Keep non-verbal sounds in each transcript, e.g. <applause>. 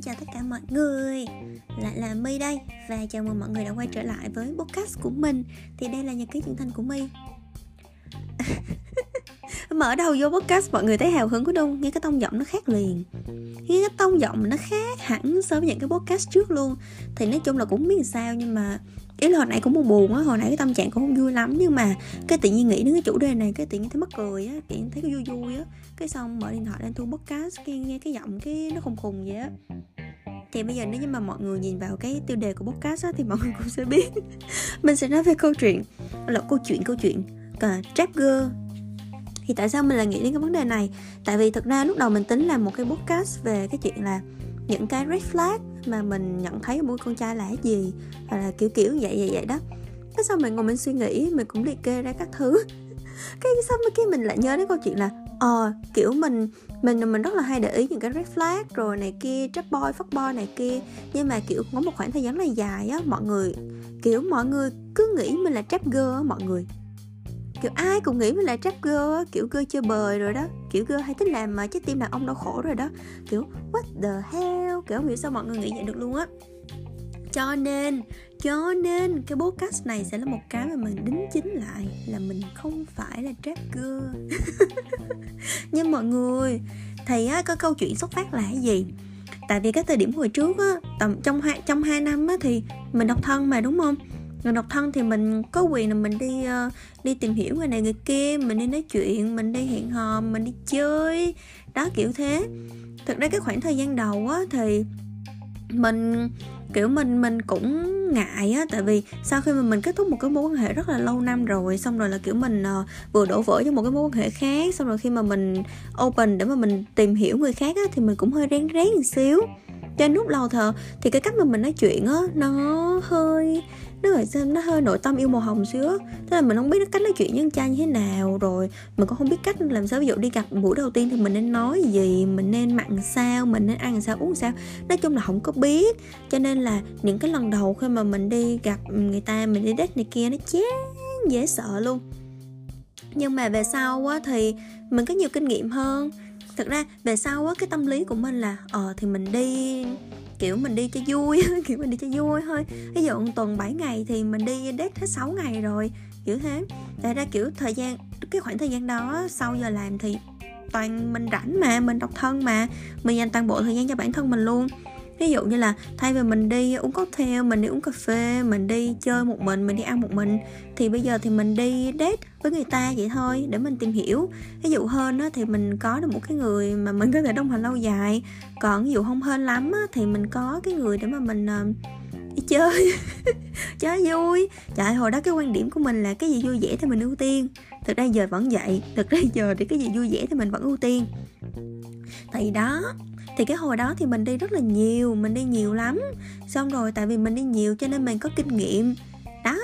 xin chào tất cả mọi người. Lại là My đây, Và chào mừng mọi người đã quay trở lại với podcast của mình. Thì đây là nhật ký trưởng thành của My. <laughs> Mở đầu vô podcast, mọi người thấy hào hứng của đông Nghe cái tông giọng nó khác liền. Nghe cái tông giọng nó khác hẳn so với những cái podcast trước luôn. Thì nói chung là cũng biết sao, Nhưng mà ý là hồi nãy cũng buồn buồn á, hồi nãy cái tâm trạng cũng không vui lắm. Nhưng mà cái tự nhiên nghĩ đến cái chủ đề này, cái tự nhiên thấy mắc cười á, tự nhiên thấy cái vui vui á. Cái xong mở điện thoại lên thu podcast, cái nghe cái giọng cái nó khùng khùng vậy á thì bây giờ nếu như mà mọi người nhìn vào cái tiêu đề của podcast á, thì mọi người cũng sẽ biết. <laughs> Mình sẽ nói về câu chuyện là câu chuyện câu chuyện cả trap girl. Thì tại sao mình lại nghĩ đến cái vấn đề này? Tại vì thực ra lúc đầu mình tính làm một cái podcast về cái chuyện là những cái red flag mà mình nhận thấy ở mỗi con trai là cái gì hoặc là kiểu kiểu vậy vậy vậy đó. Cái sau mình ngồi mình suy nghĩ mình cũng liệt kê ra các thứ. <laughs> Cái xong cái mình lại nhớ đến câu chuyện là ờ à, kiểu mình mình mình rất là hay để ý những cái red flag rồi này kia trap boy, fuck boy này kia. Nhưng mà, kiểu, có một khoảng thời gian này dài á, mọi người, kiểu, mọi người cứ nghĩ mình là trap girl á, mọi người. Kiểu, ai cũng nghĩ mình là trap girl á, kiểu, girl chơi bời rồi đó. Kiểu, girl hay thích làm mà trái tim đàn ông đau khổ rồi đó. Kiểu, what the hell? Kiểu, không hiểu sao mọi người nghĩ vậy được luôn á. Cho nên cho nên cái podcast này sẽ là một cái mà mình đính chính lại là mình không phải là trap girl. <laughs> Nhưng mọi người thì á có câu chuyện xuất phát là cái gì? Tại vì cái thời điểm hồi trước á tầm trong hai trong hai năm á thì mình độc thân mà đúng không? Người độc thân thì mình có quyền là mình đi uh, đi tìm hiểu người này người kia mình đi nói chuyện mình đi hẹn hò mình đi chơi đó kiểu thế. Thực ra cái khoảng thời gian đầu á thì mình kiểu mình mình cũng ngại á tại vì sau khi mà mình kết thúc một cái mối quan hệ rất là lâu năm rồi xong rồi là kiểu mình uh, vừa đổ vỡ cho một cái mối quan hệ khác xong rồi khi mà mình open để mà mình tìm hiểu người khác á thì mình cũng hơi rén rén một xíu cho nút lầu thờ, thì cái cách mà mình nói chuyện á, nó hơi, nó phải xem nó hơi nội tâm yêu màu hồng xíu thế là mình không biết cách nói chuyện với anh trai như thế nào rồi, mình cũng không biết cách làm sao, ví dụ đi gặp buổi đầu tiên thì mình nên nói gì, mình nên mặn sao, mình nên ăn sao, uống sao. Nói chung là không có biết, cho nên là những cái lần đầu khi mà mình đi gặp người ta, mình đi date này kia, nó chán, dễ sợ luôn. Nhưng mà về sau á thì mình có nhiều kinh nghiệm hơn thực ra, về sau á, cái tâm lý của mình là ờ thì mình đi, kiểu, mình đi cho vui, <laughs> kiểu, mình đi cho vui thôi. Ví dụ một tuần 7 ngày thì mình đi date hết 6 ngày rồi, kiểu thế. Tại ra, kiểu, thời gian, cái khoảng thời gian đó, sau giờ làm thì toàn mình rảnh mà, mình độc thân mà. Mình dành toàn bộ thời gian cho bản thân mình luôn ví dụ như là thay vì mình đi uống cocktail mình đi uống cà phê mình đi chơi một mình mình đi ăn một mình thì bây giờ thì mình đi date với người ta vậy thôi để mình tìm hiểu. Ví dụ hơn á, thì mình có được một cái người mà mình có thể đồng hành lâu dài còn ví dụ không hơn lắm á, thì mình có cái người để mà mình uh, đi chơi <laughs> chơi vui. Trời hồi đó cái quan điểm của mình là cái gì vui vẻ thì mình ưu tiên. Thực ra giờ vẫn vậy thực ra giờ thì cái gì vui vẻ thì mình vẫn ưu tiên. Thì đó thì cái hồi đó thì mình đi rất là nhiều mình đi nhiều lắm. Xong rồi tại vì mình đi nhiều cho nên mình có kinh nghiệm. Đó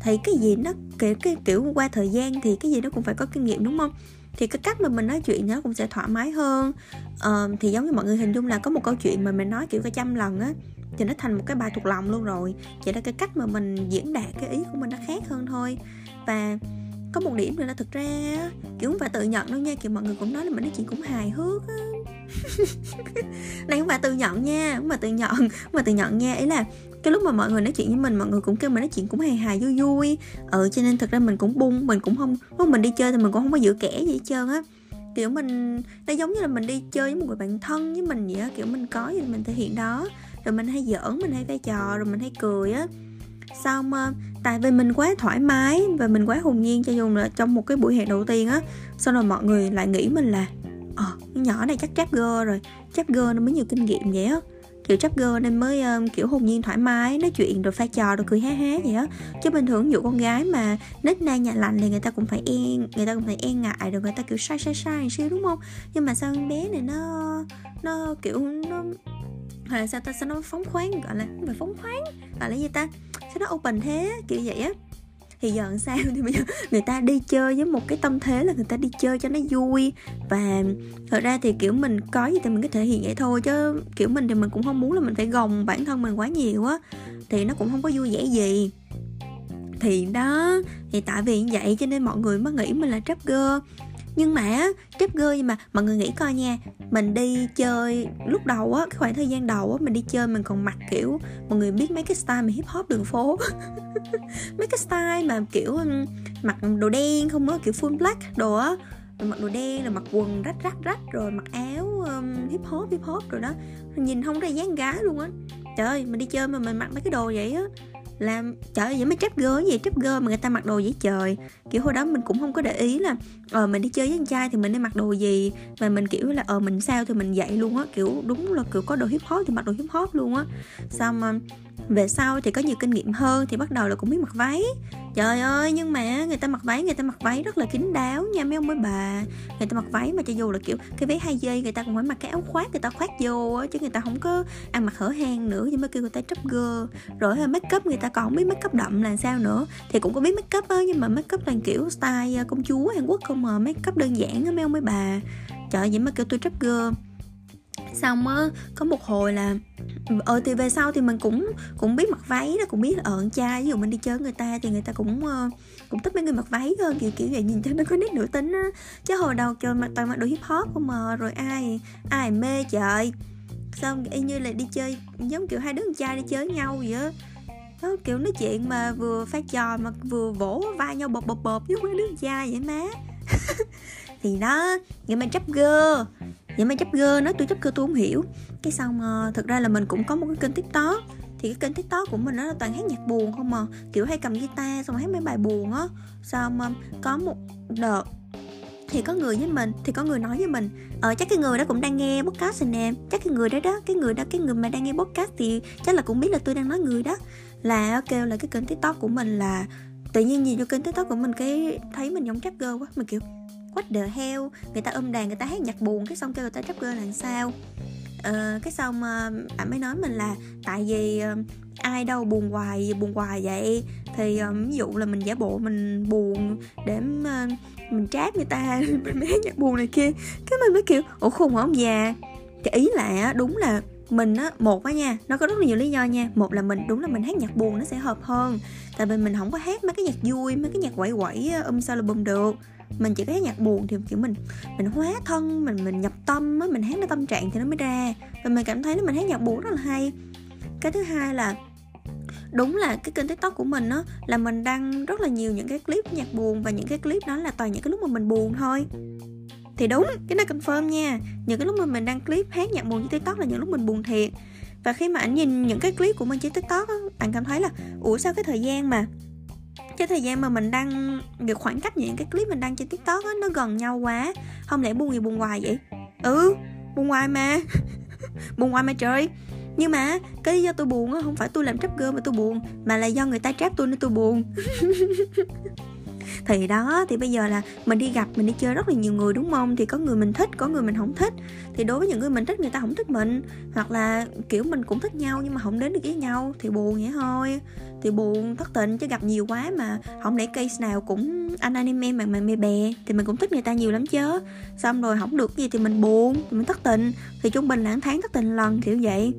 thì cái gì nó kiểu cái kiểu qua thời gian thì cái gì nó cũng phải có kinh nghiệm đúng không? Thì cái cách mà mình nói chuyện nó cũng sẽ thoải mái hơn. Ờ, thì giống như mọi người hình dung là có một câu chuyện mà mình nói kiểu cả trăm lần á thì nó thành một cái bài thuộc lòng luôn rồi. Chỉ là cái cách mà mình diễn đạt cái ý của mình nó khác hơn thôi. Và có một điểm nữa là thực ra kiểu không phải tự nhận đâu nha kiểu mọi người cũng nói là mình nói chuyện cũng hài hước á. <laughs> này không phải tự nhận nha, không phải tự nhận <laughs> không phải tự nhận nha. Ý là cái lúc mà mọi người nói chuyện với mình, mọi người cũng kêu mình nói chuyện cũng hài hài vui vui. Ừ cho nên thật ra mình cũng bung, mình cũng không lúc mình đi chơi thì mình cũng không có giữ kẻ gì hết trơn á. Kiểu mình, nó giống như là mình đi chơi với một người bạn thân với mình vậy á, kiểu mình có gì mình thể hiện đó. Rồi mình hay giỡn, mình hay vai trò, rồi mình hay cười á. Xong tại vì mình quá thoải mái và mình quá hồn nhiên cho dù là trong một cái buổi hẹn đầu tiên á, xong rồi mọi người lại nghĩ mình là ờ à, nhỏ này chắc trap girl rồi. Trap girl nó mới nhiều kinh nghiệm vậy á. Kiểu trap girl nên mới um, kiểu hồn nhiên thoải mái nói chuyện rồi pha trò rồi cười hé hé vậy á. Chứ bình thường dụ con gái mà nít na nhà lạnh thì người ta cũng phải e người ta cũng phải e ngại rồi người ta kiểu sai sai sai xíu đúng không? Nhưng mà sao con bé này nó nó kiểu nó hoặc là sao ta? Sao nó phóng khoáng gọi là không phải phóng khoáng gọi là gì ta? Sao nó open thế kiểu vậy á thì giờ sao? <laughs> Thì bây giờ người ta đi chơi với một cái tâm thế là người ta đi chơi cho nó vui. Và thật ra thì, kiểu, mình có gì thì mình có thể hiện vậy thôi, chứ, kiểu, mình thì mình cũng không muốn là mình phải gồng bản thân mình quá nhiều á. Thì nó cũng không có vui vẻ gì. Thì đó, thì tại vì vậy cho nên mọi người mới nghĩ mình là trap girl nhưng mà chép gơi mà mọi người nghĩ coi nha mình đi chơi lúc đầu á cái khoảng thời gian đầu á mình đi chơi mình còn mặc kiểu mọi người biết mấy cái style mà hip hop đường phố. <laughs> Mấy cái style mà kiểu mặc đồ đen không á kiểu full black đồ á. Rồi mặc đồ đen rồi mặc quần rách rách rách rồi mặc áo um, hip hop hip hop rồi đó. Nhìn không ra dáng gái luôn á. Trời ơi mình đi chơi mà mình mặc mấy cái đồ vậy á làm, trời ơi, những mấy trap girl gì trap girl mà người ta mặc đồ dễ trời. Kiểu hồi đó mình cũng không có để ý là ờ mình đi chơi với anh trai thì mình nên mặc đồ gì? Và mình, kiểu là ờ mình sao thì mình dạy luôn á. Kiểu đúng là, kiểu có đồ hip hop thì mặc đồ hip hop luôn á. Xong mà về sau thì có nhiều kinh nghiệm hơn thì bắt đầu là cũng biết mặc váy. Trời ơi, nhưng mà người ta mặc váy, người ta mặc váy rất là kín đáo nha mấy ông, mấy bà. Người ta mặc váy mà cho dù là, kiểu, cái váy hai dây người ta cũng phải mặc cái áo khoác, người ta khoác vô á, chứ người ta không có ăn mặc hở hang nữa. Nhưng mà kêu người ta trap gơ. Rồi make up người ta ta còn biết make up đậm là sao nữa? Thì cũng có biết make up á nhưng mà make up toàn kiểu style à, công chúa Hàn Quốc không mà make up đơn giản á mấy ông mấy bà. Trời vậy mà kêu tôi trap girl xong á có một hồi là ờ thì về sau thì mình cũng cũng biết mặc váy đó cũng biết là ở ờ, trai ví dụ mình đi chơi người ta thì người ta cũng ờ, cũng thích mấy người mặc váy hơn kiểu kiểu vậy nhìn cho nó có nét nữ tính á. Chứ hồi đầu trời mà toàn mặc đồ hip hop không mà rồi ai ai mê trời. Xong y như là đi chơi giống kiểu hai đứa con trai đi chơi với nhau vậy á đó, kiểu nói chuyện mà vừa phát trò mà vừa vỗ vai nhau bộp bộp bộp với mấy đứa da trai vậy má. <laughs> Thì đó vậy mà chấp gơ vậy mà chấp gơ nói tôi chấp gơ tôi không hiểu. Cái xong ờ, uh, thực ra là mình cũng có một cái kênh tiktok. Thì cái kênh tiktok của mình nó là toàn hát nhạc buồn không mà kiểu hay cầm guitar xong hát mấy bài buồn á. Xong mà có một đợt thì có người với mình thì có người nói với mình ờ chắc cái người đó cũng đang nghe podcast rồi nè. Chắc cái người đó đó cái người đó cái người mà đang nghe podcast thì chắc là cũng biết là tôi đang nói người đó là kêu là cái kênh tiktok của mình là tự nhiên nhìn vô kênh tiktok của mình cái thấy mình giống trapper quá mình kiểu what the hell? Người ta ôm đàn người ta hát nhạc buồn cái xong kêu người ta trapper là sao? Uh, cái xong ờ, uh, ảnh mới nói mình là tại vì uh, ai đâu buồn hoài buồn hoài vậy. Thì um, ví dụ là mình giả bộ mình buồn để uh, mình tráp người ta <laughs> mình mới hát nhạc buồn này kia cái mình mới kiểu ủa khùng hả ông già? Thì ý là đúng là mình á, một á nha, nó có rất là nhiều lý do nha. Một là mình, đúng là mình hát nhạc buồn nó sẽ hợp hơn. Tại vì mình không có hát mấy cái nhạc vui, mấy cái nhạc quẩy quẩy um sao là bùm được. Mình chỉ có hát nhạc buồn thì kiểu mình mình hóa thân, mình mình nhập tâm á, mình hát nó tâm trạng thì nó mới ra. Và mình cảm thấy là mình hát nhạc buồn rất là hay. Cái thứ hai là, đúng là cái kênh tiktok của mình á, là mình đăng rất là nhiều những cái clip nhạc buồn và những cái clip đó là toàn những cái lúc mà mình buồn thôi thì đúng, cái này confirm nha. Những cái lúc mà mình đăng clip hát nhạc buồn trên tiktok là những lúc mình buồn thiệt. Và khi mà ảnh nhìn những cái clip của mình trên tiktok á, ảnh cảm thấy là, ủa, sao cái thời gian mà, cái thời gian mà mình đăng được khoảng cách những cái clip mình đăng trên tiktok á, nó gần nhau quá. Không lẽ buồn gì buồn hoài vậy? Ừ buồn hoài mà. <laughs> Buồn hoài mà trời. Nhưng mà cái lý do tôi buồn á, không phải tôi làm trap girl mà tôi buồn, mà là do người ta trap tôi nên tôi buồn. <laughs> thì đó, thì bây giờ là mình đi gặp, mình đi chơi rất là nhiều người đúng không? Thì có người mình thích, có người mình không thích. Thì đối với những người mình thích, người ta không thích mình. Hoặc là, kiểu, mình cũng thích nhau nhưng mà không đến được với nhau thì buồn vậy thôi. Thì buồn, thất tình, chứ gặp nhiều quá mà không lẽ case nào cũng anh anime mà mà mê bè thì mình cũng thích người ta nhiều lắm chứ. Xong rồi không được gì thì mình buồn, thì mình thất tình. Thì trung bình là tháng thất tình lần, kiểu vậy.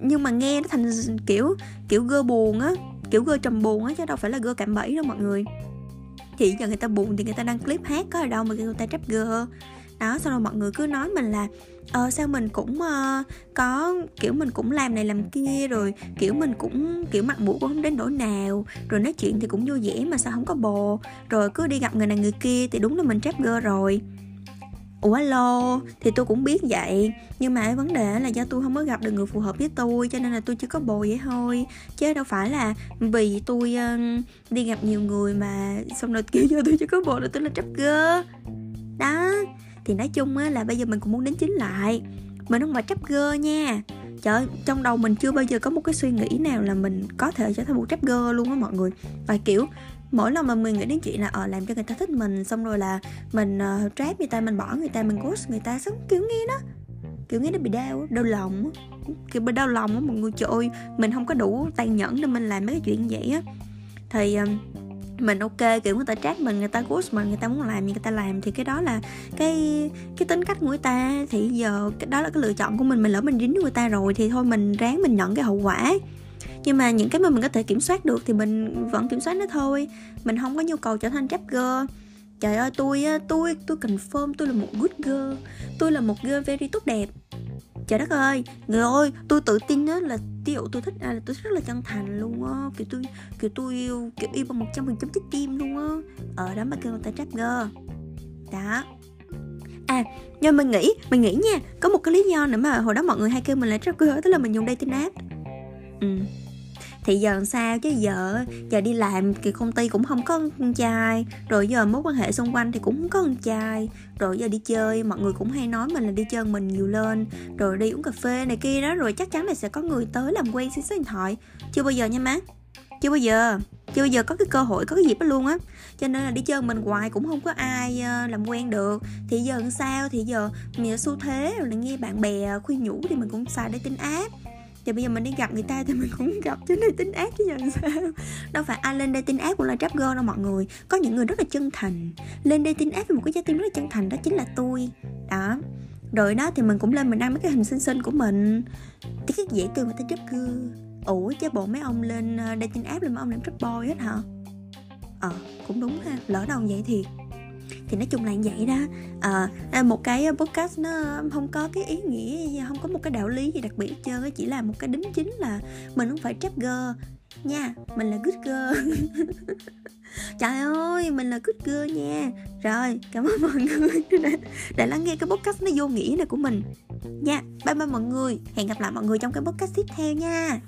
Nhưng mà nghe nó thành, kiểu kiểu gơ buồn á, kiểu gơ trầm buồn á, chứ đâu phải là gơ cạm bẫy đâu mọi người thì giờ người ta buồn thì người ta đăng clip hát có ở đâu mà người ta trap girl đó xong rồi mọi người cứ nói mình là ờ sao mình cũng uh, có kiểu mình cũng làm này làm kia rồi kiểu mình cũng kiểu mặt mũi cũng không đến nỗi nào rồi nói chuyện thì cũng vui vẻ mà sao không có bồ rồi cứ đi gặp người này người kia thì đúng là mình trap girl rồi ủa alo thì tôi cũng biết vậy nhưng mà vấn đề là do tôi không có gặp được người phù hợp với tôi cho nên là tôi chưa có bồ vậy thôi. Chứ đâu phải là vì tôi uh, đi gặp nhiều người mà xong rồi kiểu như tôi chưa có bồ là tôi là trap girl đó thì nói chung á là bây giờ mình cũng muốn đến chính lại. Mình không phải trap girl nha. Trời trong đầu mình chưa bao giờ có một cái suy nghĩ nào là mình có thể trở thành một trap girl luôn á mọi người. Và kiểu mỗi lần mà mình nghĩ đến chuyện là ở ờ, làm cho người ta thích mình xong rồi là mình uh, trap người ta mình bỏ người ta mình ghost người ta sống kiểu nghe đó kiểu nghe nó bị đau đau lòng kiểu bị đau lòng á mọi người trời ơi mình không có đủ tàn nhẫn để mình làm mấy cái chuyện vậy á. Thì uh, mình ok kiểu người ta trát mình người ta ghost mình người ta muốn làm gì người ta làm thì cái đó là cái cái tính cách của người ta. Thì giờ cái đó là cái lựa chọn của mình mình lỡ mình dính với người ta rồi thì thôi mình ráng mình nhận cái hậu quả nhưng mà những cái mà mình có thể kiểm soát được thì mình vẫn kiểm soát nó thôi. Mình không có nhu cầu trở thành trap girl. Trời ơi tôi tôi tôi confirm tôi là một good girl. Tôi là một girl very tốt đẹp. Trời đất ơi người ơi tôi tự tin á là tiểu tôi thích à, là tôi rất là chân thành luôn á. Kiểu tôi kiểu tôi yêu kiểu yêu bằng một trăm phần trăm trái tim luôn á. Ở đó mà kêu người ta trap girl. Đó. À nhưng mình nghĩ mình nghĩ nha có một cái lý do nữa mà hồi đó mọi người hay kêu mình là trap girl tức là mình dùng dating app. Ừ thì giờ làm sao chứ? Giờ giờ đi làm thì công ty cũng không có con trai. Rồi giờ mối quan hệ xung quanh thì cũng không có con trai. Rồi giờ đi chơi, mọi người cũng hay nói mình là đi chơi mình nhiều lên. Rồi đi uống cà phê này kia đó, rồi chắc chắn là sẽ có người tới làm quen xin số điện thoại. Chưa bao giờ nha má. Chưa bao giờ. Chưa bao giờ có cái cơ hội, có cái dịp đó luôn á. Cho nên là đi chơi mình hoài cũng không có ai ờ, làm quen được. Thì giờ làm sao? Thì giờ mình xu thế rồi là nghe bạn bè khuyên nhủ thì mình cũng xài để tin áp thì bây giờ mình đi gặp người ta thì mình cũng gặp trên đây tin ác chứ giờ làm sao? Đâu phải ai lên đây tin ác cũng là trap girl đâu mọi người. Có những người rất là chân thành. Lên đây tin ác với một cái trái tim rất là chân thành đó chính là tôi. Đó. Rồi đó thì mình cũng lên mình đăng mấy cái hình xinh xinh của mình. Thì cái dễ cười người ta trap girl. Ủa, chứ bộ mấy ông lên ờ, đây tin áp lên mấy ông làm trap boy hết hả? Ờ cũng đúng ha. Lỡ đâu vậy thiệt thì nói chung là như vậy đó. Ờ, à, một cái ờ, podcast nó ờ, không có cái ý nghĩa không có một cái đạo lý gì đặc biệt chơi chỉ là một cái đính chính là mình không phải trap girl. Nha mình là good girl. <laughs> Trời ơi mình là good girl nha. Rồi cảm ơn mọi người <laughs> đã, đã lắng nghe cái podcast nó vô nghĩa này của mình. Nha bye bye mọi người. Hẹn gặp lại mọi người trong cái podcast tiếp theo nha.